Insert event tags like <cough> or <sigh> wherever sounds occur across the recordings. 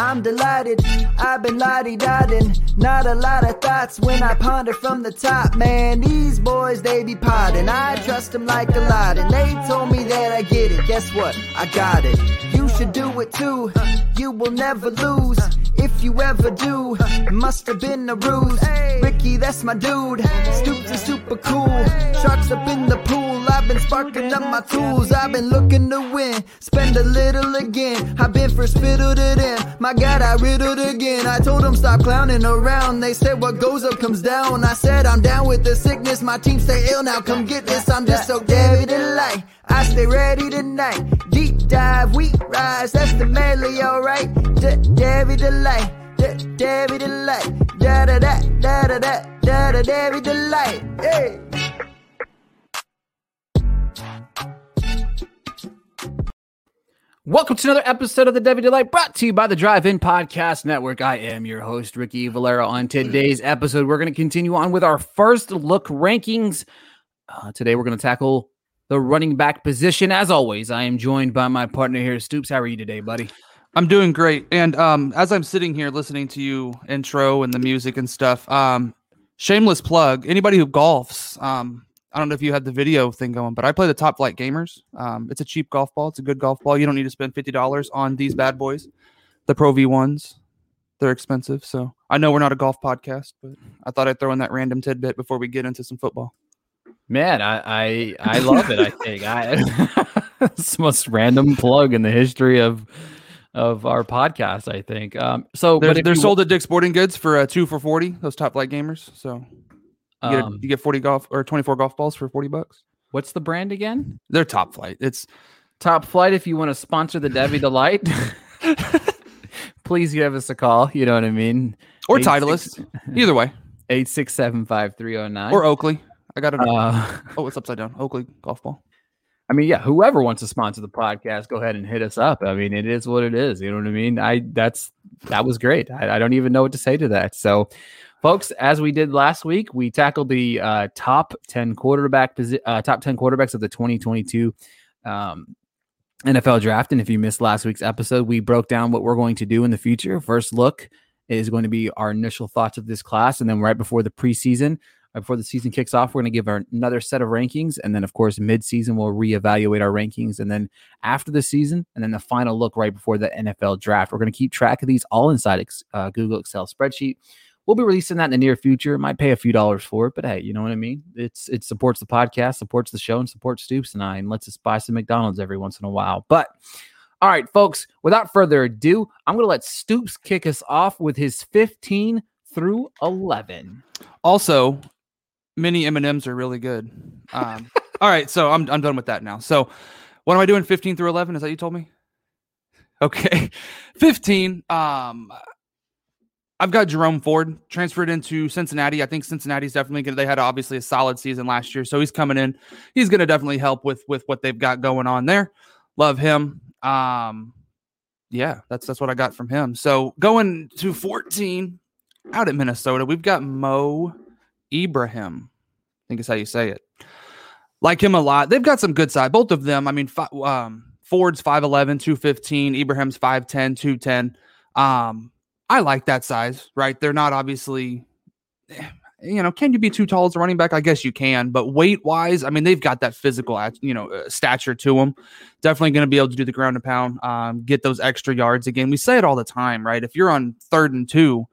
I'm delighted, I've been lottie dotting. Not a lot of thoughts when I ponder from the top. Man, these boys, they be potting. I trust them like a lot, and they told me that I get it. Guess what? I got it. You should do it too. You will never lose. If you ever do, must have been a ruse. Ricky, that's my dude. Stoops is super cool. Sharks up in the pool. I've been sparking up my tools. I've been looking to win. Spend a little again. I've been for spittle to them. My God, I riddled again. I told them stop clowning around. They said what goes up comes down. I said I'm down with the sickness. My team stay ill now. Come get this. I'm just so David and light. I stay ready tonight. Dive, we rise. That's the medley, alright. David delight. David delight. Da da da da da da da da delight. Hey. Welcome to another episode of the Debbie Delight brought to you by the Drive In Podcast Network. I am your host, Ricky Valera. On today's episode, we're going to continue on with our first look rankings. Uh, today, we're going to tackle the running back position. As always, I am joined by my partner here, Stoops. How are you today, buddy? I'm doing great. And um, as I'm sitting here listening to you intro and the music and stuff, um, shameless plug. Anybody who golfs, um, I don't know if you had the video thing going, but I play the Top Flight Gamers. Um, it's a cheap golf ball. It's a good golf ball. You don't need to spend fifty dollars on these bad boys, the Pro V ones. They're expensive, so I know we're not a golf podcast, but I thought I'd throw in that random tidbit before we get into some football. Man, I I, I love it. I think I <laughs> it's the most random plug in the history of of our podcast. I think. Um, so they're, but they're you, sold at Dick's Sporting Goods for uh, two for forty. Those Top Flight Gamers. So you get, Um, you get 40 golf or 24 golf balls for 40 bucks. What's the brand again? They're top flight. It's Top Flight. If you want to sponsor the Debbie Delight, <laughs> please give us a call. You know what I mean? or Eight Titleist. six- Either way. <laughs> Eight six seven five three zero nine. Or Oakley. I got it. uh, oh, it's upside down. Oakley golf ball. I mean, yeah, whoever wants to sponsor the podcast, go ahead and hit us up. I mean, it is what it is. You know what I mean? I that's that was great. I, I don't even know what to say to that. So, folks, as we did last week, we tackled the uh, top ten quarterback posi- uh, top ten quarterbacks of the twenty twenty two. Um, NFL draft. And if you missed last week's episode, we broke down what we're going to do in the future. First look is going to be our initial thoughts of this class. And then right before the preseason, before the season kicks off, we're going to give our another set of rankings. And then, of course, mid-season, we'll reevaluate our rankings. And then after the season, and then the final look right before the NFL draft, we're going to keep track of these all inside uh, Google Excel spreadsheet. We'll be releasing that in the near future. Might pay a few dollars for it, but hey, you know what I mean. It's it supports the podcast, supports the show, and supports Stoops and I, and lets us buy some McDonald's every once in a while. But all right, folks, without further ado, I'm going to let Stoops kick us off with his 15 through 11. Also, mini M&Ms are really good. Um, <laughs> all right, so I'm I'm done with that now. So, what am I doing 15 through 11? Is that you told me? <laughs> Okay. <laughs> 15 um I've got Jerome Ford transferred into Cincinnati. I think Cincinnati's definitely going to they had obviously a solid season last year, so he's coming in. He's going to definitely help with with what they've got going on there. Love him. Um yeah, that's that's what I got from him. So, going to 14 out at Minnesota, we've got Mo Ibrahim. I think is how you say it. Like him a lot. They've got some good side. Both of them. I mean, fi- um, Ford's 5'11, 215. Ibrahim's 5'10, 210. Um, I like that size, right? They're not obviously, eh, you know, can you be too tall as a running back? I guess you can, but weight wise, I mean, they've got that physical, you know, uh, stature to them. Definitely going to be able to do the ground and pound, um, get those extra yards again. We say it all the time, right? If you're on third and two,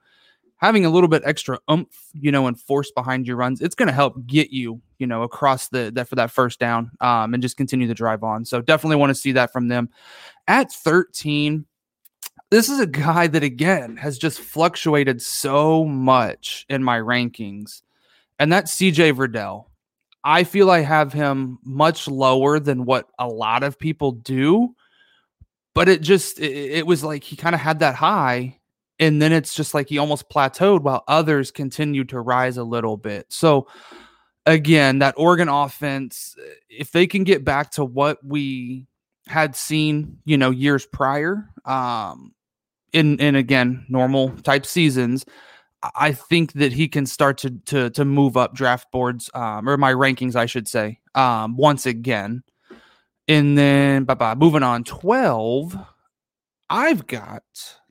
having a little bit extra oomph, you know, and force behind your runs, it's going to help get you, you know, across the that for that first down, um, and just continue to drive on. So definitely want to see that from them. At 13, this is a guy that again has just fluctuated so much in my rankings, and that's CJ Verdell. I feel I have him much lower than what a lot of people do. but it just it, it was like he kind of had that high and then it's just like he almost plateaued while others continued to rise a little bit. So again, that Oregon offense, if they can get back to what we had seen, you know, years prior, um, in in again normal type seasons, I think that he can start to to to move up draft boards, um, or my rankings, I should say, um, once again. And then, bye bye. Moving on, twelve. I've got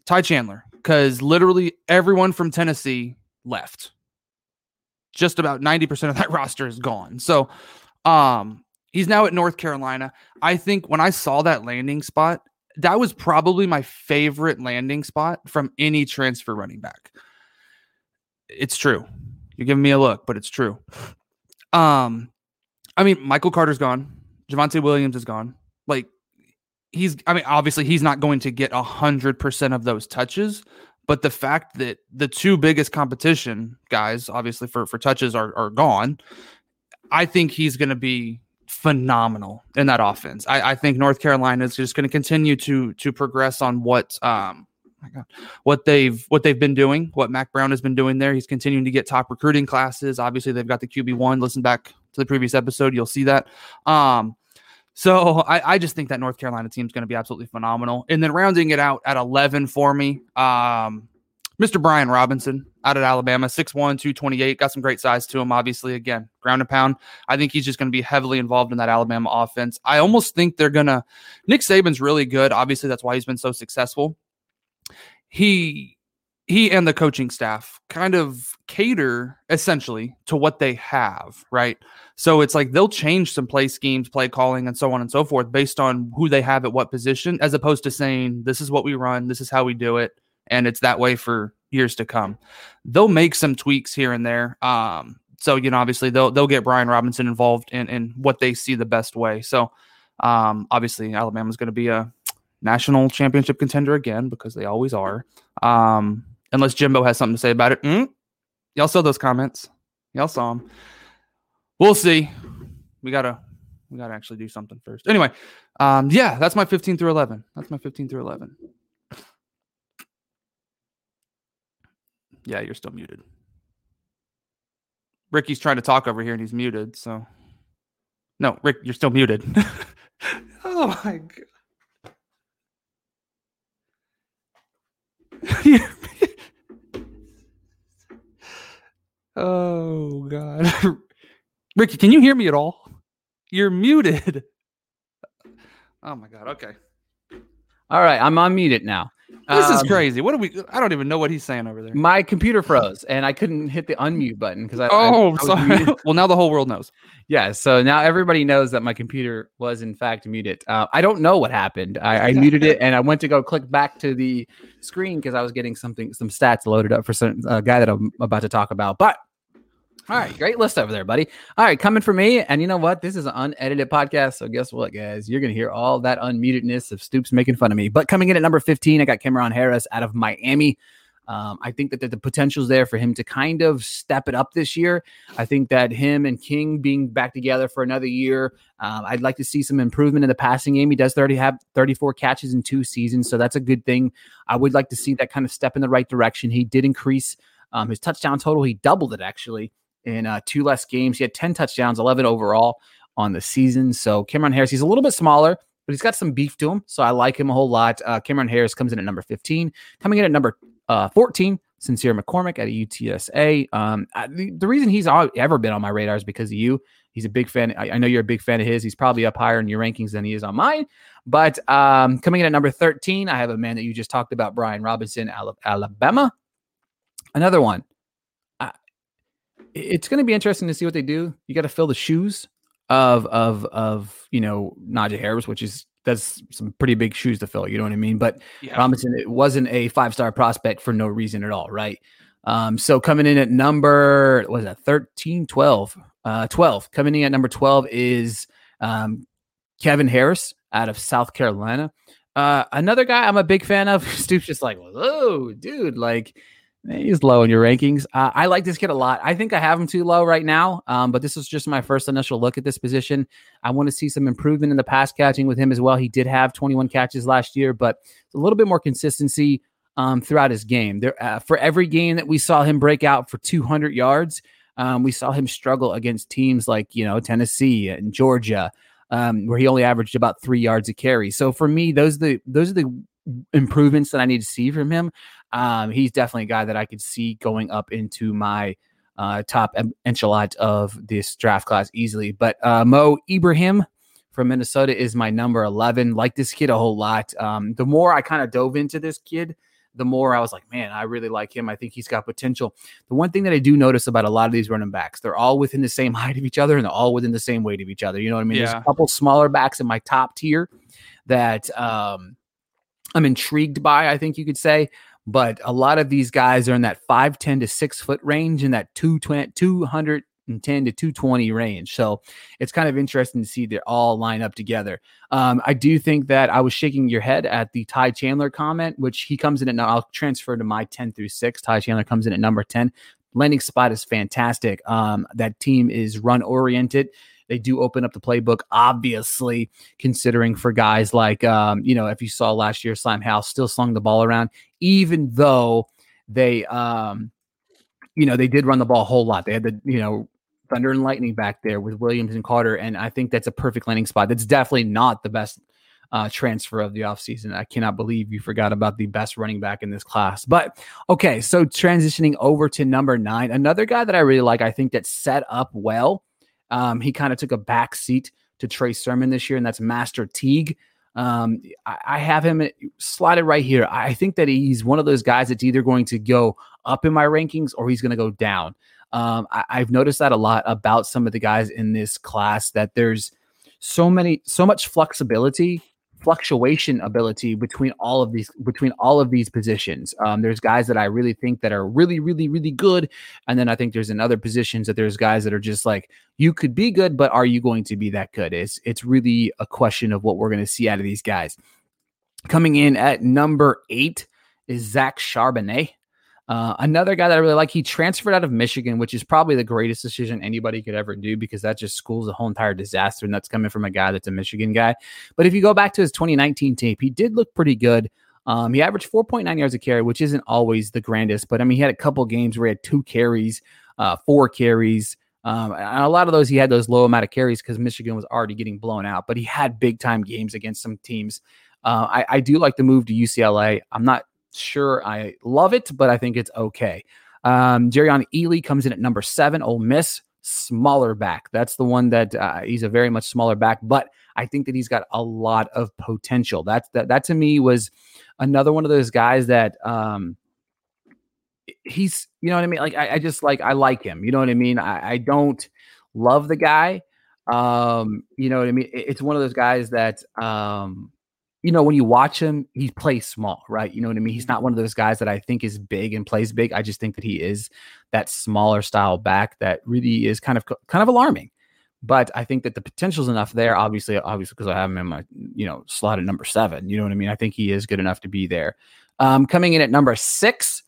Ty Chandler because literally everyone from Tennessee left. Just about 90% of that <laughs> roster is gone. So um he's now at North Carolina. I think when I saw that landing spot, that was probably my favorite landing spot from any transfer running back. It's true. You're giving me a look, but it's true. Um I mean, Michael Carter's gone. Javonte Williams is gone. Like he's I mean, obviously he's not going to get a hundred percent of those touches, but the fact that the two biggest competition guys, obviously for for touches, are are gone, I think he's going to be phenomenal in that offense. I, I think North Carolina is just going to continue to to progress on what um my God, what they've what they've been doing, what Mack Brown has been doing there. He's continuing to get top recruiting classes. Obviously, they've got the QB one. Listen back to the previous episode, you'll see that. Um, so I, I just think that North Carolina team is going to be absolutely phenomenal. And then rounding it out at 11 for me, um, Mr. Brian Robinson out of Alabama, 6'1, 228, got some great size to him, obviously. Again, ground and pound. I think he's just going to be heavily involved in that Alabama offense. I almost think they're going to. Nick Saban's really good. Obviously, that's why he's been so successful. He he and the coaching staff kind of cater essentially to what they have, right? So it's like they'll change some play schemes, play calling, and so on and so forth based on who they have at what position, as opposed to saying, this is what we run, this is how we do it, and it's that way for years to come. They'll make some tweaks here and there. Um, so you know, obviously they'll they'll get Brian Robinson involved in in what they see the best way. So um, obviously Alabama's going to be a national championship contender again because they always are. Um, unless Jimbo has something to say about it. Mm? Y'all saw those comments. Y'all saw them. We'll see. We gotta we gotta actually do something first. Anyway, um, yeah, that's my 15 through 11. That's my 15 through 11. Yeah, you're still muted. Ricky's trying to talk over here and he's muted. So, no, Rick, you're still muted. <laughs> oh my god. <laughs> <laughs> Oh God, <laughs> Ricky, can you hear me at all? You're muted. Oh my God. Okay. All right, I'm unmuted now. This is Um, crazy. What do we? I don't even know what he's saying over there. My computer froze and I couldn't hit the unmute button because I. I- Oh, I was sorry. muted. <laughs> well, now the whole world knows. Yeah, so now everybody knows that my computer was in fact muted. Uh, I don't know what happened. I, I muted it and I went to go click back to the screen because I was getting something, some stats loaded up for some uh, guy that I'm about to talk about. But all right, great list over there, buddy. All right, coming for me, and you know what? This is an unedited podcast, so guess what, guys? You're gonna hear all that unmutedness of Stoops making fun of me. But coming in at number 15, I got Cameron Harris out of Miami. Um, I think that the, the potential's there for him to kind of step it up this year. I think that him and King being back together for another year, um, I'd like to see some improvement in the passing game. He does 30 have 34 catches in two seasons, so that's a good thing. I would like to see that kind of step in the right direction. He did increase um, his touchdown total. He doubled it actually in uh, two less games. He had 10 touchdowns, 11 overall on the season. So Cameron Harris, he's a little bit smaller, but he's got some beef to him. So I like him a whole lot. Uh, Cameron Harris comes in at number 15, coming in at number uh, 14. Sincere McCormick at UTSA. Um, I, the, the reason he's all, ever been on my radar is because of you. He's a big fan. I, I know you're a big fan of his. He's probably up higher in your rankings than he is on mine. But um, coming in at number 13, I have a man that you just talked about, Brian Robinson, Ala- Alabama. Another one. It's going to be interesting to see what they do. You got to fill the shoes of of of you know Najee Harris, which is that's some pretty big shoes to fill. You know what I mean? But Yeah. Robinson it wasn't a five star prospect for no reason at all, right? Um, so coming in at number was that 13, 12, uh, 12. Coming in at number 12 is um, Kevin Harris out of South Carolina. Uh, another guy I'm a big fan of. <laughs> Stoops just like, whoa, dude, like He's low in your rankings. Uh, I like this kid a lot. I think I have him too low right now, um, but this is just my first initial look at this position. I want to see some improvement in the pass catching with him as well. He did have 21 catches last year, but a little bit more consistency um, throughout his game. There, uh, for every game that we saw him break out for 200 yards, um, we saw him struggle against teams like you know Tennessee and Georgia, um, where he only averaged about three yards a carry. So for me, those are the those are the improvements that I need to see from him. Um, he's definitely a guy that I could see going up into my uh, top enchilada of this draft class easily. But uh, Mo Ibrahim from Minnesota is my number 11. Like this kid a whole lot. Um, the more I kind of dove into this kid, the more I was like, man, I really like him. I think he's got potential. The one thing that I do notice about a lot of these running backs, they're all within the same <laughs> height of each other and they're all within the same weight of each other. You know what I mean? Yeah. There's a couple smaller backs in my top tier that um, I'm intrigued by, I think you could say. But a lot of these guys are in that 5'10 to 6 foot range in that 200 and 10 to 220 range. So it's kind of interesting to see they all line up together. Um, I do think that I was shaking your head at the Ty Chandler comment, which he comes in at. I'll transfer to my 10 through 6. Ty Chandler comes in at number 10. Landing spot is fantastic. Um, that team is run oriented. They do open up the playbook, obviously, considering for guys like, um, you know, if you saw last year, Sam Howell still slung the ball around, even though they, um, you know, they did run the ball a whole lot. They had the, you know, Thunder and Lightning back there with Williams and Carter. And I think that's a perfect landing spot. That's definitely not the best uh, transfer of the offseason. I cannot believe you forgot about the best running back in this class. But okay, so transitioning over to number nine, another guy that I really like, I think that set up well. Um, he kind of took a back seat to Trey Sermon this year, and that's Master Teague. Um, I, I, have him slotted right here. I think that he's one of those guys that's either going to go up in my rankings or he's going to go down. Um, I, I've noticed that a lot about some of the guys in this class that there's so many, so much flexibility fluctuation ability between all of these between all of these positions. Um, there's guys that I really think that are really, really, really good, and then I think there's in other positions that there's guys that are just like you could be good, but are you going to be that good? It's it's really a question of what we're going to see out of these guys. Coming in at number eight is Zach Charbonnet. Uh, another guy that I really like, he transferred out of Michigan, which is probably the greatest decision anybody could ever do because that just schools a whole entire disaster. And that's coming from a guy that's a Michigan guy. But if you go back to his 2019 tape, he did look pretty good. Um, he averaged 4.9 yards a carry, which isn't always the grandest, but I mean, he had a couple games where he had two carries, uh, four carries. Um, and a lot of those, he had those low amount of carries because Michigan was already getting blown out, but he had big time games against some teams. Uh, I, I do like the move to UCLA. I'm not sure I love it, but I think it's okay. Um, Jerrion Ealy comes in at number seven. Ole Miss, smaller back. That's the one that uh, he's a very much smaller back, but I think that he's got a lot of potential. That that that to me was another one of those guys that um, he's you know what I mean. Like I, I just like I like him. You know what I mean. I, I don't love the guy. Um, you know what I mean. It, it's one of those guys that um, you know, when you watch him, he plays small, right? You know what I mean? He's not one of those guys that I think is big and plays big. I just think that he is that smaller style back that really is kind of kind of alarming. But I think that the potential's enough there. Obviously, obviously, because I have him in my you know slot at number seven. You know what I mean? I think he is good enough to be there. Um, coming in at number six,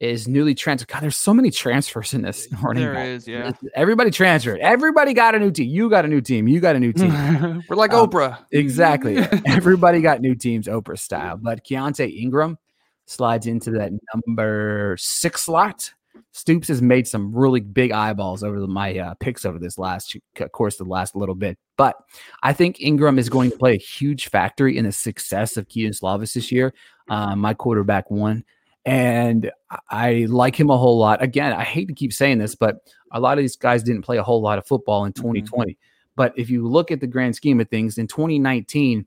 is newly transferred. God, there's so many transfers in this <laughs> morning. There is, yeah. Everybody transferred. Everybody got a new team. You got a new team. You got a new <laughs> team. We're like um, Oprah. Exactly. <laughs> Everybody got new teams, Oprah style. But Keaontay Ingram slides into that number six slot. Stoops has made some really big eyeballs over the, my uh, picks over this last course, the last little bit. But I think Ingram is going to play a huge factory in the success of Kedon Slovis this year. Uh, my quarterback one and I like him a whole lot. Again, I hate to keep saying this, but a lot of these guys didn't play a whole lot of football in 2020. Mm-hmm. But if you look at the grand scheme of things, in 2019,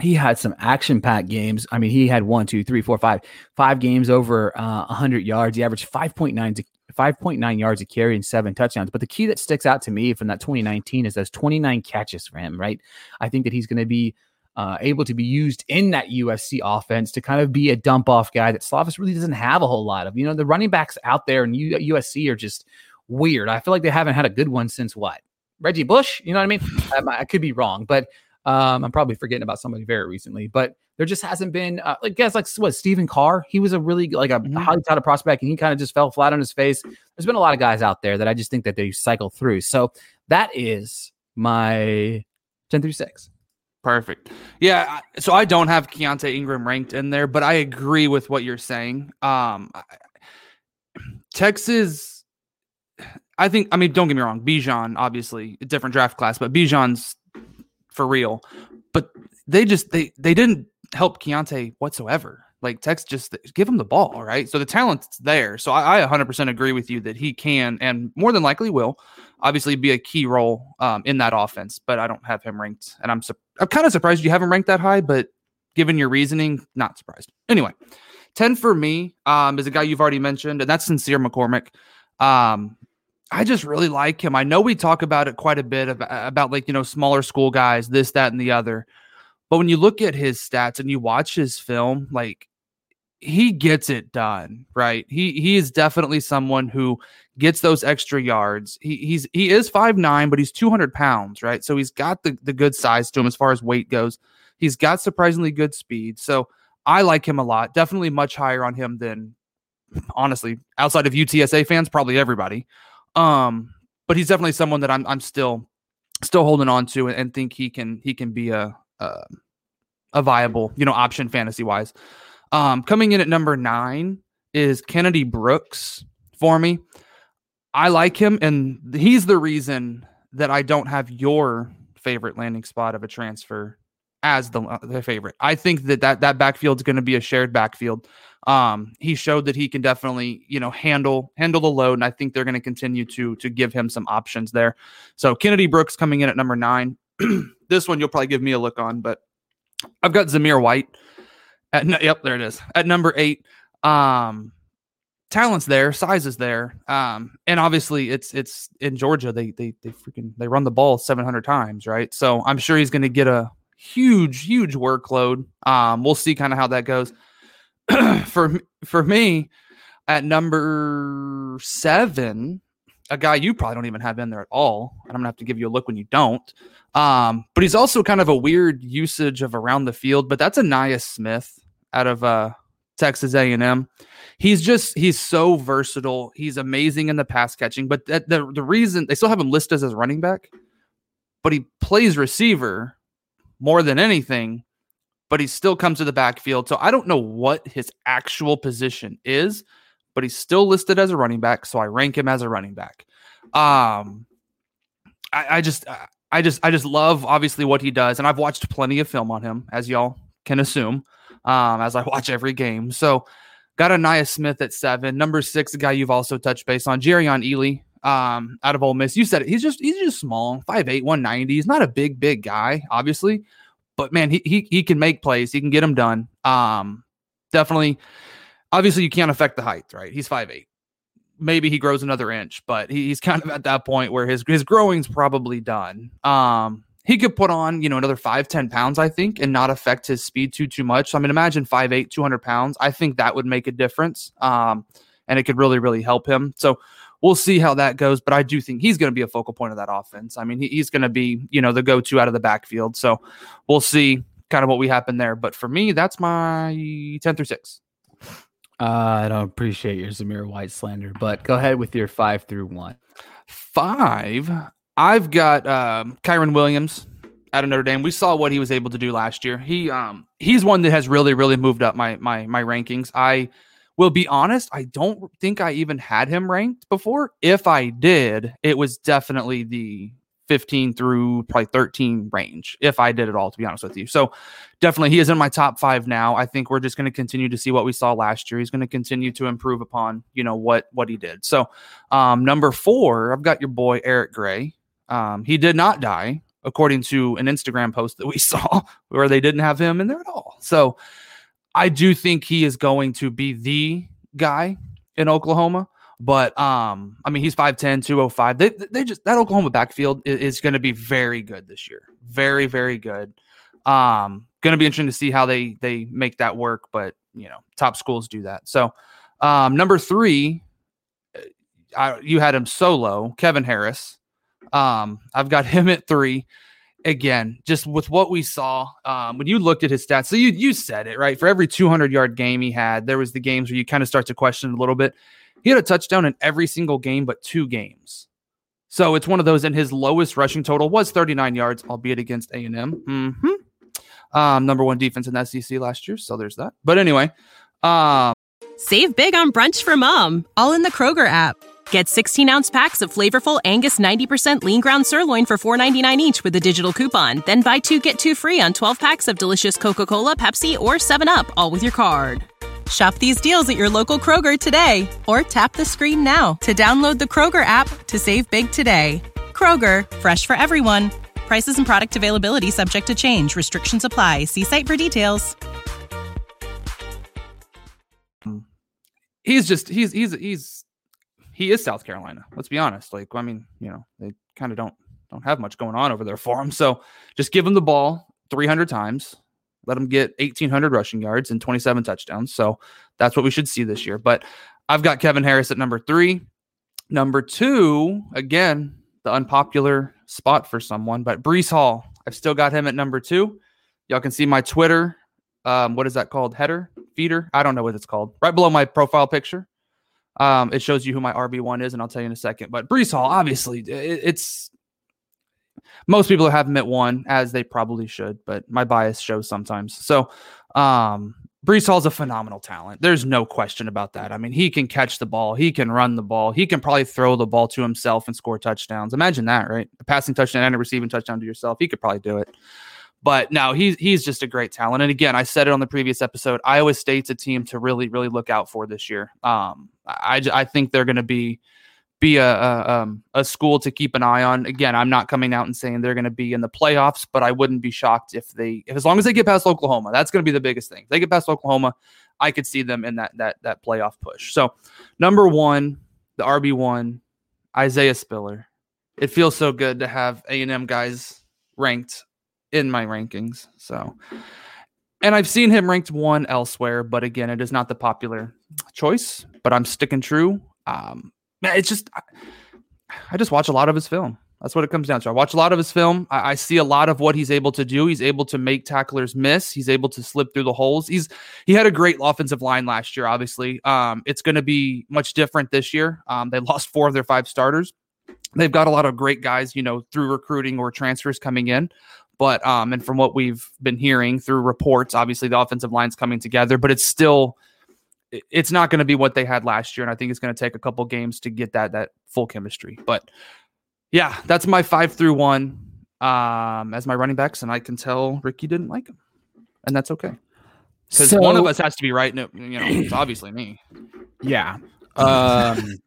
he had some action-packed games. I mean, he had one, two, three, four, five, five games over uh, 100 yards. He averaged 5.9 to 5.9 yards a carry and seven touchdowns. But the key that sticks out to me from that 2019 is those 29 catches for him. Right, I think that he's going to be uh, able to be used in that USC offense to kind of be a dump off guy that Slovis really doesn't have a whole lot of. You know, the running backs out there in U- USC are just weird. I feel like they haven't had a good one since what? Reggie Bush? You know what I mean? I, <laughs> I could be wrong, but Um, I'm probably forgetting about somebody very recently, but there just hasn't been uh, like guys like what Stephen Carr. He was a really like a Mhm. highly touted prospect, and he kind of just fell flat on his face. There's been a lot of guys out there that I just think that they cycle through. So that is my ten through six. Perfect. Yeah. So I don't have Keaontay Ingram ranked in there, but I agree with what you're saying. Um, Texas, I think. I mean, don't get me wrong. Bijan, obviously, a different draft class, but Bijan's for real. But they just they they didn't help Keaontay whatsoever. Like Tex just give him the ball, right? So the talent's there. So I, I 100% agree with you that he can and more than likely will obviously be a key role um, in that offense. But I don't have him ranked, and I'm su- I'm kind of surprised you haven't ranked that high. But given your reasoning, not surprised. Anyway, ten for me um, is a guy you've already mentioned, and that's Sincere McCormick. Um, I just really like him. I know we talk about it quite a bit about, about like you know smaller school guys, this, that, and the other. But when you look at his stats and you watch his film, like he gets it done, right? He he is definitely someone who gets those extra yards. He he's he is five nine, but he's two hundred pounds, right? So he's got the the good size to him as far as weight goes. He's got surprisingly good speed. So I like him a lot. Definitely much higher on him than honestly outside of UTSA fans, probably everybody. Um, but he's definitely someone that I'm I'm still still holding on to and, and think he can he can be a a, a viable you know option fantasy wise. Um, coming in at number nine is Kennedy Brooks for me. I like him, and he's the reason that I don't have your favorite landing spot of a transfer as the, uh, the favorite. I think that that, that backfield is going to be a shared backfield. Um, he showed that he can definitely, you know, handle handle the load, and I think they're going to continue to to give him some options there. So Kennedy Brooks coming in at number nine. <clears throat> this one you'll probably give me a look on, but I've got Zamir White at yep, there it is at number eight. Um, talent's there, size is there, um, and obviously it's it's in Georgia. They they they freaking they run the ball seven hundred times, right? So I'm sure he's going to get a huge huge workload. Um, we'll see kind of how that goes. <clears throat> for for me, at number seven, a guy you probably don't even have in there at all, and I'm gonna have to give you a look when you don't. Um, but he's also kind of a weird usage of around the field. But that's Ainias Smith out of uh, Texas A&M. He's just he's so versatile. He's amazing in the pass catching. But that, the the reason they still have him listed as running back, but he plays receiver more than anything. But he still comes to the backfield. So I don't know what his actual position is, but he's still listed as a running back. So I rank him as a running back. Um, I, I just I just I just love obviously what he does, and I've watched plenty of film on him, as y'all can assume, um, as I <laughs> watch every game. So got Ainias Smith at seven, number six, a guy you've also touched base on, Jerrion Ealy, um, out of Ole Miss. You said it. He's just he's just small, 5'8", 190. He's not a big big guy, obviously, but man, he he he can make plays. He can get them done. Um, definitely. Obviously, you can't affect the height, right? He's 5'8" maybe he grows another inch, but he, he's <laughs> kind of at that point where his his growing's probably done. Um, he could put on, you know, another five, 10 pounds, I think, and not affect his speed too, too much. So, I mean, imagine 5'8, 200 pounds. I think that would make a difference. Um, and it could really, really help him. So we'll see how that goes. But I do think he's going to be a focal point of that offense. I mean, he, he's going to be, you know, the go to out of the backfield. So we'll see kind of what we happen there. But for me, that's my 10 through 6. Uh, I don't appreciate your Zamir White slander, but go ahead with your five through one. Five, I've got um, Kyren Williams out of Notre Dame. We saw what he was able to do last year. He um he's one that has really really moved up my my my rankings. I will be honest, I don't think I even had him ranked before. If I did, it was definitely the 15 through probably 13 range if I did it all to be honest with you. So definitely he is in my top 5 now. I think we're just going to continue to see what we saw last year. He's going to continue to improve upon, you know, what what he did. So um number 4, I've got your boy Eric Gray. Um he did not die according to an Instagram post that we <laughs> saw where they didn't have him in there at all. So I do think he is going to be the guy in Oklahoma. But um, I mean, he's 5'10, 205. They they just that Oklahoma backfield is, is going to be very good this year. Very, very good. Um, gonna be interesting to see how they they make that work, but you know, top schools do that. So um number three, I, you had him solo, Kevin Harris. Um, I've got <laughs> him at three. again, just with what we saw, um, when you looked at his stats, so you you said it right. For every 200 yard game he had, there was the games where you kind of start to question a little bit. He had a touchdown in every single game, but two games. So it's one of those. And his lowest rushing total was 39 yards, albeit against A and M. Mm-hmm. Um, number one defense in the SEC last year. So there's that. But anyway, um, Save big on brunch for mom, all in the Kroger app. Get 16 ounce packs of flavorful Angus 90% lean ground sirloin for $4.99 each with a digital coupon. Then buy two get two free on 12 packs of delicious Coca Cola, Pepsi, or 7UP, all with your card. Shop these deals at your local Kroger today or tap the screen now to download the Kroger app to save big today. Kroger, fresh for everyone. Prices and product availability subject to change. Restrictions apply. See site for details. he's just he's he's he's he is South Carolina. Let's be honest. Like I mean, you know, they kind of don't don't have much going on over there for him. So just give him the ball 300 times. Let him get 1800 rushing yards and 27 touchdowns. So that's what we should see this year. But I've got Kevin Harris at number 3. Number 2, again, the unpopular spot for someone, but Breece Hall. I've still got him at number 2. Y'all can see my Twitter um, what is that called? Header, feeder? I don't know what it's called. Right below my profile picture, um, it shows you who my RB one is, and I'll tell you in a second. But Breece Hall, obviously, it, it's most people have him at one, as they probably should, but my bias shows sometimes. So, um, Breece Hall's a phenomenal talent. There's no question about that. I mean, he can catch the ball, he can run the ball, he can probably throw the ball to himself and score touchdowns. Imagine that, right? A passing touchdown and a receiving touchdown to yourself. He could probably do it. But now he's he's just a great talent. And again, I said it on the previous episode. Iowa State's a team to really really look out for this year. Um, I I think they're going to be be a a, um, a school to keep an eye on. Again, I'm not coming out and saying they're going to be in the playoffs, but I wouldn't be shocked if they if as long as they get past Oklahoma, that's going to be the biggest thing. If they get past Oklahoma, I could see them in that that that playoff push. So, number one, the RB one, Isaiah Spiller. It feels so good to have A and M guys ranked in my rankings. So, and I've seen him ranked one elsewhere, but again, it is not the popular choice. But I'm sticking true. Um, it's just I, I just watch a lot of his film. That's what it comes down to. I watch a lot of his film. I, I, see a lot of what he's able to do. He's able to make tacklers miss. He's able to slip through the holes. He's he had a great offensive line last year. Obviously, um, it's going to be much different this year. Um, they <laughs> lost four of their five starters. They've got a lot of great guys, you know, through recruiting or transfers coming in. But um, and from what we've been hearing through reports, obviously the offensive line's coming together, but it's still it's not going to be what they had last year, and I think it's going to take a couple games to get that that full chemistry. But yeah, that's my five through one um, as my running backs, and I can tell Ricky didn't like them, and that's okay because so, one of us has to be right. No, you know, it's obviously me. Yeah. <laughs> Um,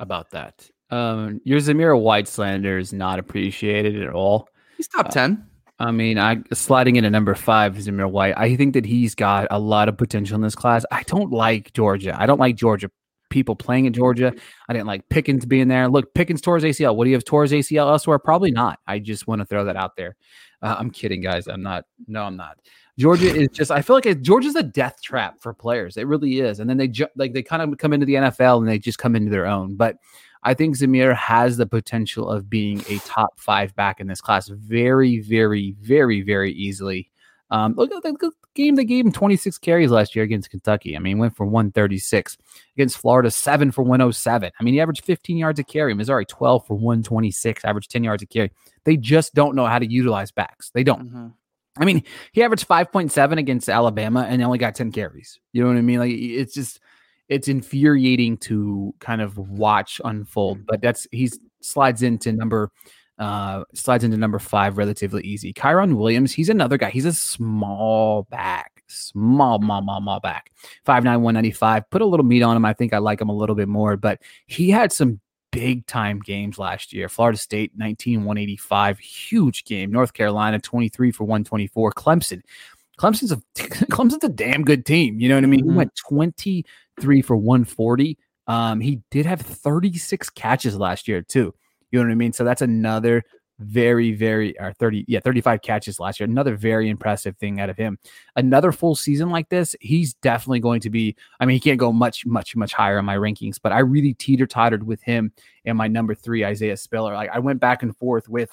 about that. Um, your Zamira White slander is not appreciated at all. He's top uh, ten. I mean, I sliding into number five, Zamir White. I think that he's got a lot of potential in this class. I don't like Georgia. I don't like Georgia people playing in Georgia. I didn't like Pickens being there. Look, Pickens towards ACL. Do you have towards ACL elsewhere? Probably not. I just want to throw that out there. Uh, I'm kidding, guys. I'm not. No, I'm not. Georgia is just. I feel like it, Georgia's a death trap for players. It really is. And then they ju- like they kind of come into the NFL and they just come into their own. But I think Zamir has the potential of being a top five back in this class very, very, very, very easily. Um, look at the game they gave him 26 carries last year against Kentucky. I mean, went for 136 against Florida, seven for 107. I mean, he averaged 15 yards a carry. Missouri, 12 for 126, averaged 10 yards a carry. They just don't know how to utilize backs. They don't. Mm-hmm. I mean, he averaged 5.7 against Alabama and only got 10 carries. You know what I mean? Like, it's just it's infuriating to kind of watch unfold. Mm. But that's he's slides into number uh slides into number five relatively easy. Kyren Williams, he's another guy. He's a small back, small, small, small, small back. Five nine one ninety five. Put a little meat on him. I think I like him a little bit more, but he had some big time games last year. Florida State 19 185, huge game. North Carolina 23 for 124. Clemson Clemson's a <laughs> Clemson's a damn good team. You know what I mean? Mm-hmm. He went 23 for 140. Um, he did have 36 catches last year, too. You know what I mean? So that's another very, very or 30, yeah, 35 catches last year. Another very impressive thing out of him. Another full season like this, he's definitely going to be. I mean, he can't go much, much, much higher in my rankings, but I really teeter tottered with him and my number three, Isaiah Spiller. Like I went back and forth with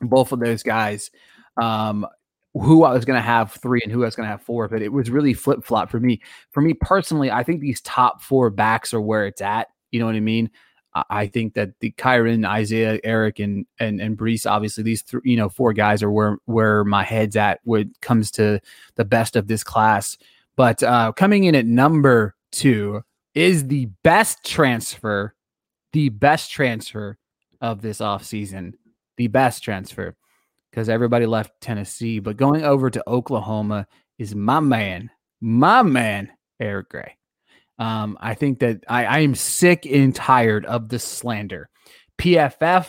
both of those guys. Um, who I was going to have three and who I was going to have four, but it was really flip flop for me. For me personally, I think these top four backs are where it's at. You know what I mean? I think that the Kyren, Isaiah, Eric, and and and Breece, obviously these three, you know, four guys are where where my head's at when it comes to the best of this class. But uh, coming in at number two is the best transfer, the best transfer of this offseason, the best transfer because everybody left Tennessee. But going over to Oklahoma is my man, my man, Eric Gray. Um, I think that I, I am sick and tired of the slander. PFF,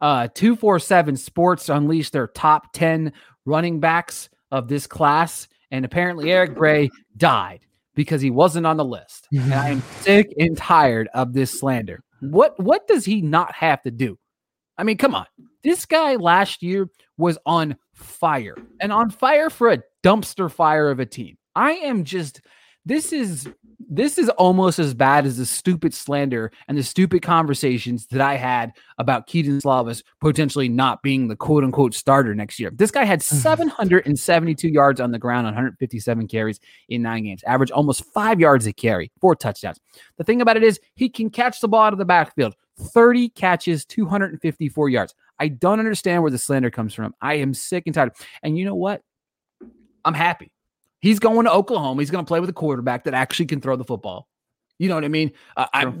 uh, 247 Sports unleashed their top 10 running backs of this class. And apparently, Eric Gray died because he wasn't on the list. And I am <laughs> sick and tired of this slander. What what does he not have to do? I mean, come on. This guy last year was on fire and on fire for a dumpster fire of a team. I am just this is this is almost as bad as the stupid slander and the stupid conversations that I had about Kedon Slovis potentially not being the quote unquote starter next year. This guy had <sighs> 772 yards on the ground on 157 carries in nine games, average almost five yards a carry, four touchdowns. The thing about it is he can catch the ball out of the backfield. 30 catches, 254 yards. I don't understand where the slander comes from. I am sick and tired. And you know what? I'm happy. He's going to Oklahoma. He's going to play with a quarterback that actually can throw the football. You know what I mean? Uh, I,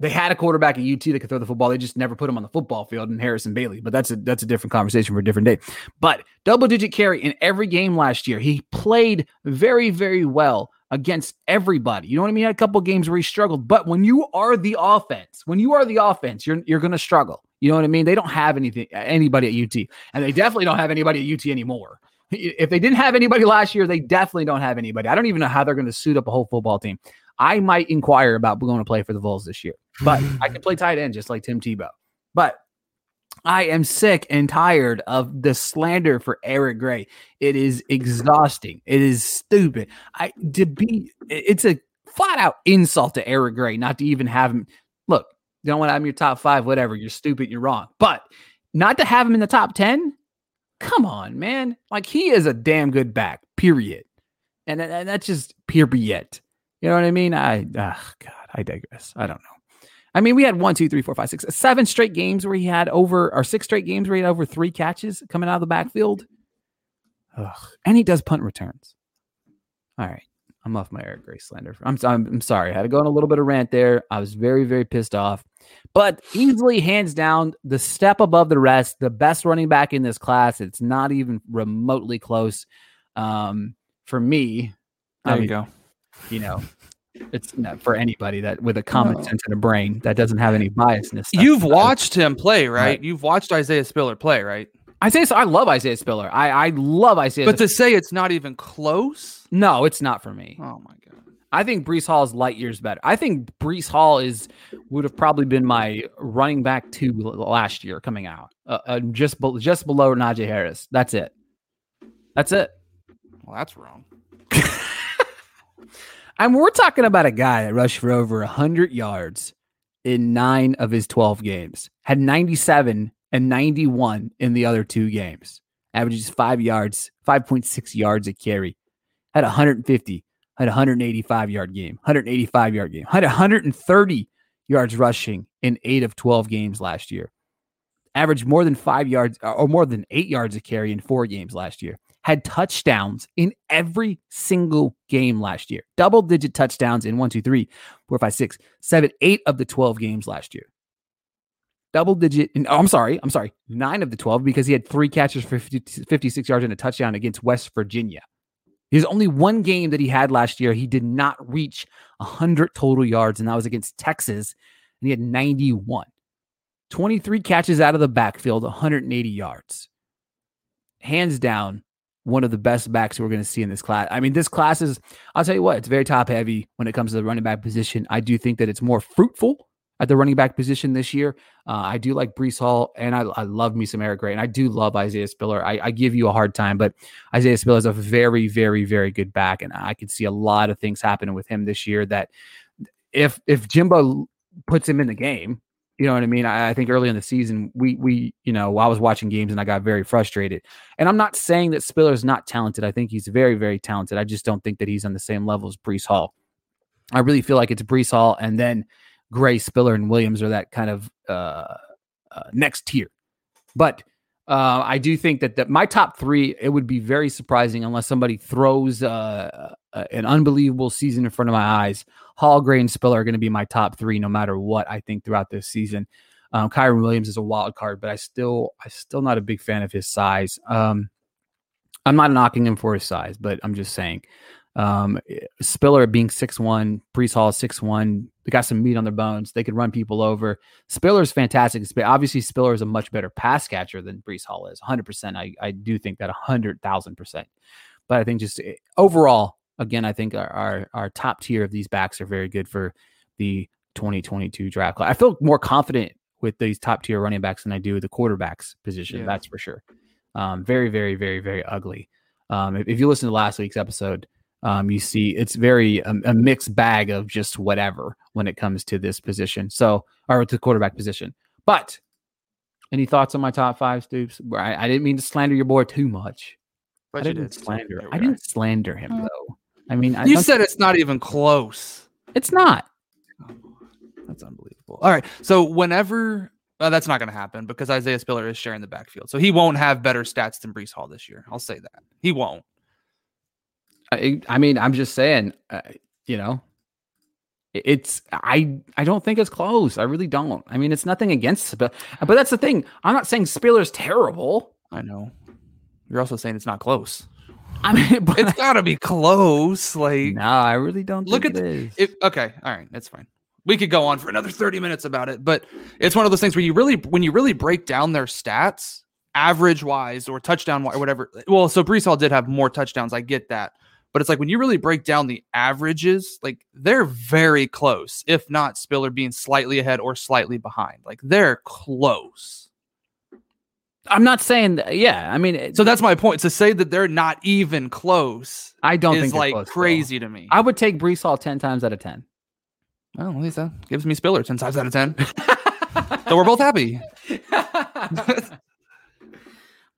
they had a quarterback at UT that could throw the football. They just never put him on the football field in Harrison Bailey. But that's a that's a different conversation for a different day. But double digit carry in every game last year. He played very very well against everybody. You know what I mean? He had a couple games where he struggled. But when you are the offense, when you are the offense, you're you're going to struggle. You know what I mean? They don't have anything anybody at UT, and they definitely don't have anybody at UT anymore. If they didn't have anybody last year, they definitely don't have anybody. I don't even know how they're going to suit up a whole football team. I might inquire about going to play for the Vols this year, but I can play tight end just like Tim Tebow. But I am sick and tired of the slander for Eric Gray. It is exhausting. It is stupid. I to be it's a flat out insult to Eric Gray not to even have him. Look, you don't want him your top five, whatever. You're stupid, you're wrong. But not to have him in the top 10, come on, man. Like he is a damn good back, period. And, and that's just period. You know what I mean? I, oh God, I digress. I don't know. I mean, we had one, two, three, four, five, six, seven straight games where he had over, or six straight games where he had over three catches coming out of the backfield. Ugh. And he does punt returns. All right. I'm off my Eric Gray slander. I'm, I'm, I'm sorry. I had to go on a little bit of rant there. I was very, very pissed off. But easily, hands down, the step above the rest, the best running back in this class. It's not even remotely close. Um, for me, there I you go. You know, it's not for anybody that with a common sense and a brain that doesn't have any biasness. You've watched him play, right? right? You've watched Isaiah Spiller play, right? Isaiah, I love Isaiah Spiller. I, I love Isaiah. But to say it's not even close, no, it's not for me. Oh my god. I think Breece Hall is light years better. I think Breece Hall is would have probably been my running back two last year coming out, uh, uh, just be, just below Najee Harris. That's it. That's it. Well, that's wrong. I mean, we're talking about a guy that rushed for over 100 yards in nine of his 12 games, had 97 and 91 in the other two games, averages five yards, 5.6 yards a carry, had 150, had 185 yard game, 185 yard game, had 130 yards rushing in eight of 12 games last year, averaged more than five yards or more than eight yards a carry in four games last year had touchdowns in every single game last year. Double digit touchdowns in one, two, three, four, five, six, seven, eight of the 12 games last year. Double digit, oh, I'm sorry, I'm sorry, nine of the 12 because he had three catches for 50, 56 yards and a touchdown against West Virginia. There's only one game that he had last year. He did not reach 100 total yards, and that was against Texas, and he had 91. 23 catches out of the backfield, 180 yards. Hands down, one of the best backs we're going to see in this class. I mean, this class is, I'll tell you what, it's very top heavy when it comes to the running back position. I do think that it's more fruitful at the running back position this year. Uh, I do like Breece Hall, and I, I, love me some Eric Gray, and I do love Isaiah Spiller. I, I, give you a hard time, but Isaiah Spiller is a very, very, very good back, and I could see a lot of things happening with him this year. That if if Jimbo puts him in the game, You know what I mean? I, I think early in the season, we we you know I was watching games and I got very frustrated. And I'm not saying that Spiller's not talented. I think he's very very talented. I just don't think that he's on the same level as Breece Hall. I really feel like it's Breece Hall and then Gray, Spiller, and Williams are that kind of uh, uh, next tier. But uh, I do think that, that my top three, it would be very surprising unless somebody throws uh, uh, an unbelievable season in front of my eyes. Hall, Gray, and Spiller are going to be my top three no matter what I think throughout this season. Um, Kyren Williams is a wild card, but I still, I still not a big fan of his size. Um, I'm not knocking him for his size, but I'm just saying um, Spiller being six one, Breece Hall six one. They got some meat on their bones. They could run people over. Spiller's fantastic. Obviously, Spiller is a much better pass catcher than Breece Hall is. 100. percent I I do think that hundred thousand percent. But I think just eh, overall, again, I think our, our our top tier of these backs are very good for the 2022 draft class. I feel more confident with these top tier running backs than I do the quarterbacks position. Yeah. That's for sure. Um, very, very, very, very ugly. Um, if, if you listen to last week's episode, um, you see it's very um, a mixed bag of just whatever when it comes to this position. So, or to quarterback position. But any thoughts on my top five, Stoops? I, I didn't mean to slander your boy too much. But I didn't did. slander. I didn't slander him uh, though. I mean, I you said it's not even close. It's not. That's unbelievable. All right, so whenever uh, that's not going to happen because Isaiah Spiller is sharing the backfield, so he won't have better stats than Breece Hall this year. I'll say that he won't. I, I mean, I'm just saying, uh, you know, it's I I don't think it's close. I really don't. I mean, it's nothing against Spiller, but that's the thing. I'm not saying Spiller's terrible. I know. You're also saying it's not close. I mean, <laughs> but it's got to be close. Like, no, I really don't. Look at the, it. Okay, all right, that's fine. We could go on for another 30 minutes about it, but it's one of those things where you really, when you really break down their stats, average wise or touchdown wise, or whatever. Well, so Breece Hall did have more touchdowns. I get that, but it's like when you really break down the averages, like they're very close, if not Spiller being slightly ahead or slightly behind. Like they're close. I'm not saying that, yeah. I mean, so that's my point. To say that they're not even close, I don't is think like close, crazy though. to me. I would take Breece Hall 10 times out of 10. Well, at least that gives me Spiller 10 times out of 10. <laughs> so we're both happy. <laughs> <laughs>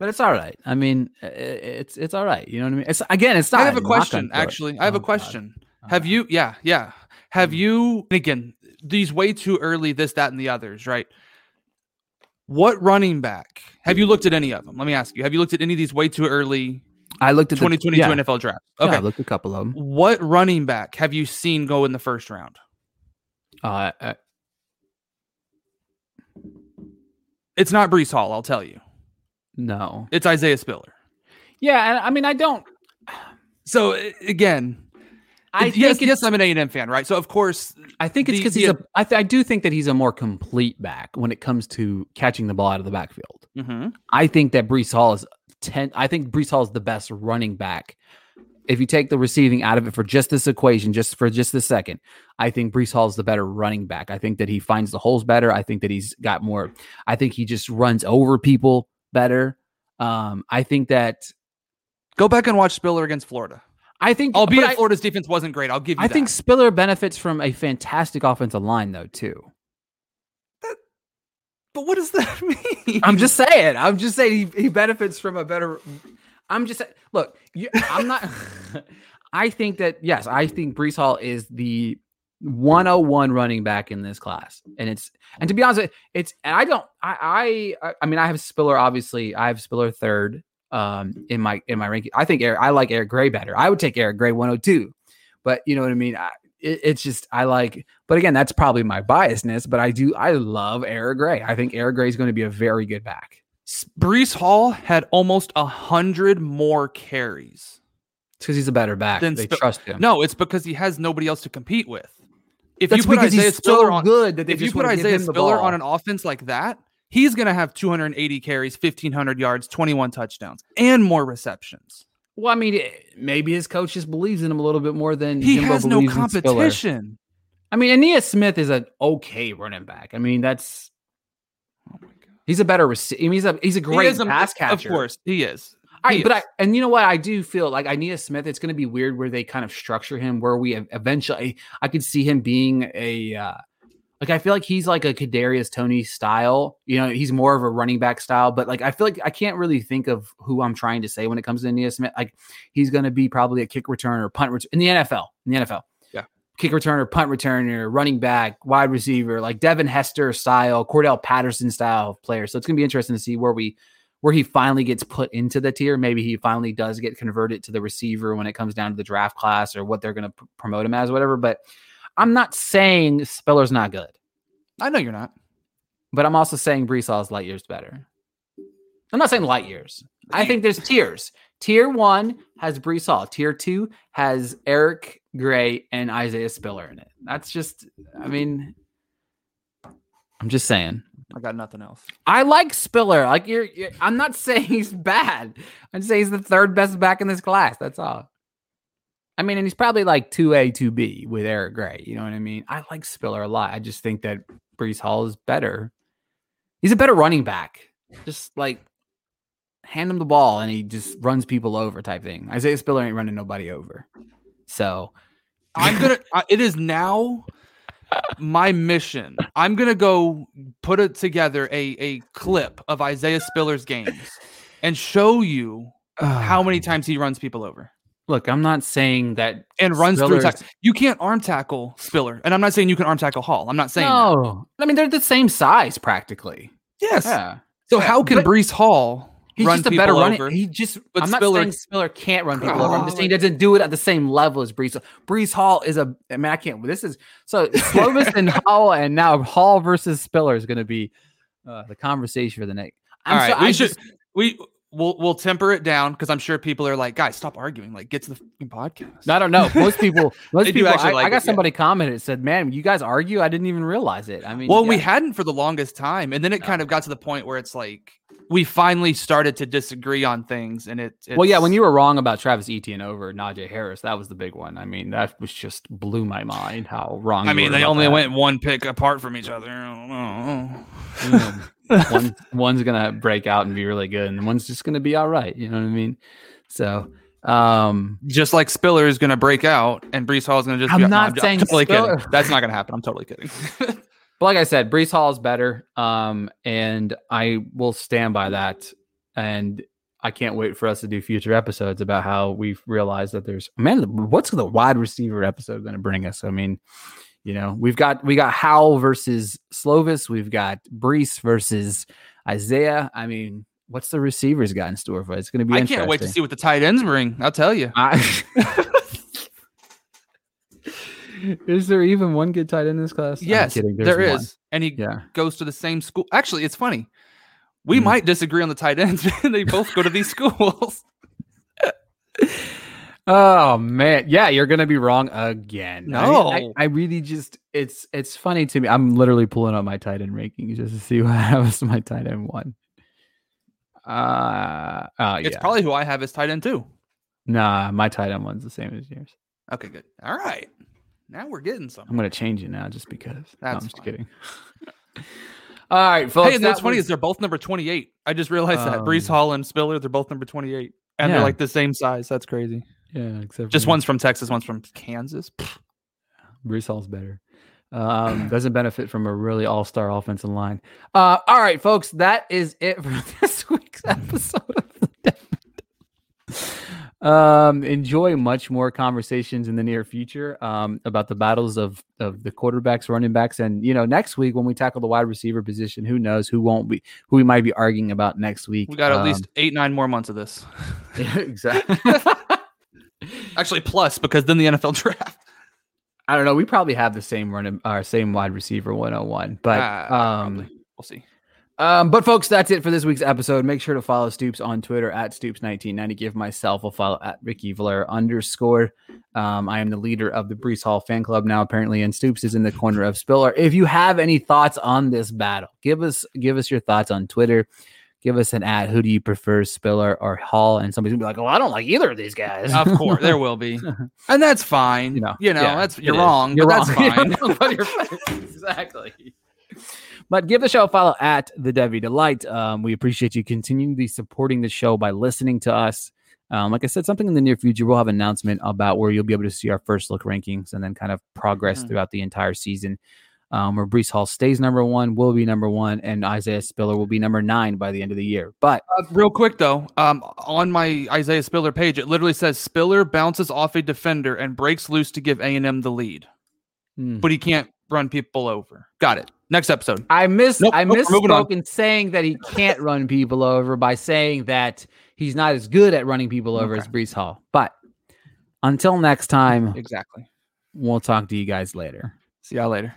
but it's all right. I mean, it's it's all right. You know what I mean? It's again, it's not. I have a question. Actually, I have oh, a question. God. Have you? Yeah, yeah. Have hmm. you? Again, these way too early. This, that, and the others. Right. What running back have you looked at any of them? Let me ask you. Have you looked at any of these way too early? I looked at 2022 yeah. NFL draft. Okay, yeah, I looked at a couple of them. What running back have you seen go in the first round? Uh, uh it's not Breece Hall. I'll tell you. No, it's Isaiah Spiller. Yeah, I mean, I don't. So again, I yes, yes, I'm an A and M fan, right? So of course, I think it's because he's a. I, th- I do think that he's a more complete back when it comes to catching the ball out of the backfield. Mm-hmm. I think that Breece Hall is ten. I think Breece Hall is the best running back. If you take the receiving out of it for just this equation, just for just a second, I think Breece Hall is the better running back. I think that he finds the holes better. I think that he's got more. I think he just runs over people better. Um, I think that go back and watch Spiller against Florida. I think, albeit I, Florida's defense wasn't great, I'll give you. I that. think Spiller benefits from a fantastic offensive line, though, too. That, but what does <laughs> that mean? I'm just saying. I'm just saying he, he benefits from a better. I'm just look. You, I'm not. <laughs> I think that yes, I think Breece Hall is the 101 running back in this class. And it's and to be honest, it's and I don't I I I mean I have Spiller obviously. I have Spiller third um in my in my ranking. I think Eric, I like Eric Gray better. I would take Eric Gray 102. But you know what I mean? I, it, it's just I like but again, that's probably my biasness, but I do I love Eric Gray. I think Eric Gray is going to be a very good back. Breece Hall had almost a hundred more carries. It's because he's a better back. They Sp- trust him. No, it's because he has nobody else to compete with if That's you put Isaiah Spiller so on good that if you put Isaiah Spiller on an offense like that, he's going to have 280 carries, 1500 yards, 21 touchdowns, and more receptions. Well, I mean, maybe his coach just believes in him a little bit more than he Jimbo has no competition. I mean, Ainias Smith is an okay running back. I mean, that's oh my god, he's a better receiver. I mean, he's a he's a great he pass catcher. Of course, he is. All right, but I and you know what I do feel like Ainias Smith. It's going to be weird where they kind of structure him where we eventually I could see him being a uh, Like I feel like he's like a Kadarius Toney style. You know, he's more of a running back style. But like I feel like I can't really think of who I'm trying to say when it comes to Ainias Smith. Like he's going to be probably a kick returner, punt return in the NFL. In the NFL, Yeah. kick returner, punt returner, running back, wide receiver, like Devin Hester style, Cordell Patterson style of player. So it's going to be interesting to see where we where he finally gets put into the tier. Maybe he finally does get converted to the receiver when it comes down to the draft class or what they're going to p- promote him as, whatever. But I'm not saying Spiller's not good, I know you're not. but I'm also saying Breece Hall is light years better. I'm not saying light years. I think there's tiers. Tier one has Breece Hall. Tier two has Eric Gray and Isaiah Spiller in it. That's just, I mean, I'm just saying. I got nothing else. I like Spiller. Like you're, you're I'm not <laughs> saying he's bad. I'm saying he's the third best back in this class. That's all. I mean, and he's probably like 2A, 2B with Eric Gray. You know what I mean? I like Spiller a lot. I just think that Breece Hall is better. He's a better running back. Just like hand him the ball and he just runs people over type thing. Isaiah Spiller ain't running nobody over. So I'm gonna. <laughs> I, it is now my mission. I'm gonna go put it together a a clip of Isaiah Spiller's games and show you oh, how many times he runs people over look, I'm not saying that and runs through Spiller's- You can't arm tackle Spiller, and I'm not saying you can arm tackle Hall. I'm not saying that. No. I mean, they're the same size practically. Yes. Yeah. So how can But- Breece Hall He's run just a better runner. He just. But I'm not saying Spiller can't run people over. I'm just saying he doesn't do it at the same level as Breece. Breece Hall is a. I mean, I can't. This is so Slovis and <laughs> Hall, and now Hall versus Spiller is going to be uh, the conversation for the night. All right, so- we I should just- we we'll we'll temper it down because I'm sure people are like, guys, stop arguing. Like, get to the fucking podcast. I don't know. Most people. <laughs> Most They do people. actually I, like I it, got yeah. somebody commented said, "Man, you guys argue. I didn't even realize it." I mean, well, we hadn't for the longest time, and then it kind of got to the point where it's like we finally started to disagree on things, and it. Well, yeah, when you were wrong about Travis Etienne over Najee Harris, that was the big one. I mean, that was just blew my mind how wrong. I you mean, were they only that. went one pick apart from each other. I don't know. <laughs> One, one's gonna break out and be really good, and one's just gonna be all right. You know what I mean? So, um, Just like Spiller is going to break out, and Breece Hall is going to just. I'm be, no, not ju- saying totally Spiller- kidding. That's not going to happen. I'm totally kidding. <laughs> but like I said, Breece Hall is better, um, and I will stand by that. And I can't wait for us to do future episodes about how we've realized that there's man, what's the wide receiver episode going to bring us? I mean, you know, we've got we got Howell versus Slovis, we've got Breece versus Isaiah. I mean, what's the receivers got in store for us? It's going to be. I can't wait to see what the tight ends bring. I'll tell you. I- <laughs> is there even one good tight end in this class? Yes, kidding, there one. is, and he Yeah. goes to the same school. Actually, it's funny. We Hmm. might disagree on the tight ends. <laughs> they both go to these schools. <laughs> Oh man, yeah, you're gonna be wrong again. No. I, I really just it's it's funny to me. I'm literally pulling up my tight end rankings just to see <laughs> what happens to my tight end one. Uh, oh It's yeah, probably who I have as tight end too. nah. My tight end one's the same as yours. Okay, good. All right. Now we're getting something. I'm gonna change it now just because. No, I'm just fine. kidding. <laughs> All right, folks. Hey, and what's that funny was- is they're both number 28. I just realized that. Breece Um, Hall and Spiller, they're both number 28. And they're like the same size. That's crazy. yeah, except Just one's from Texas, one's from Kansas. Bruce Hall's better. Um, <clears throat> doesn't benefit from a really all-star offensive line. Uh, all right, folks, that is it for <laughs> this week's <laughs> episode of the Devin. Um, enjoy much more conversations in the near future um, about the battles of of the quarterbacks, running backs, and you know next week when we tackle the wide receiver position, who knows who won't be who we might be arguing about next week. We got at Um, least eight, nine more months of this. <laughs> yeah, exactly. <laughs> Actually, plus because then the NFL draft. I don't know. We probably have the same running, our same wide receiver 101, but Ah, um, probably. we'll see. Um, but folks, that's it for this week's episode. Make sure to follow Stoops on Twitter at Stoops1990. Give myself a follow at Ricky Vlare underscore. Um, I am the leader of the Breece Hall fan club now, apparently, and Stoops is in the corner of Spiller. If you have any thoughts on this battle, give us give us your thoughts on Twitter. Give us an at who do you prefer, Spiller or Hall? And somebody's gonna be like, "Oh, I don't like either of these guys." Of course, there will be, <laughs> and that's fine. you know, you know, yeah, that's you're wrong. You're but wrong. <laughs> That's fine. <laughs> exactly. But give the show a follow at the Debbie Delight. Um, we appreciate you continually supporting the show by listening to us. Um, like I said, something in the near future, we'll have an announcement about where you'll be able to see our first look rankings and then kind of progress Mhm. throughout the entire season. um, where Breece Hall stays number one, will be number one, and Isaiah Spiller will be number nine by the end of the year. But Uh, real quick though, um, on my Isaiah Spiller page, it literally says Spiller bounces off a defender and breaks loose to give A and M the lead, hmm. but he can't run people over. Got it. Next episode. I miss Nope, I nope, we're moving on. misspoke in saying that he can't <laughs> run people over by saying that he's not as good at running people over Okay. as Breece Hall. But until next time, Exactly. we'll talk to you guys later. See y'all later.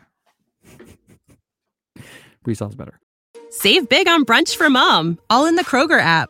Breece Hall's better. Save big on brunch for mom, all in the Kroger app.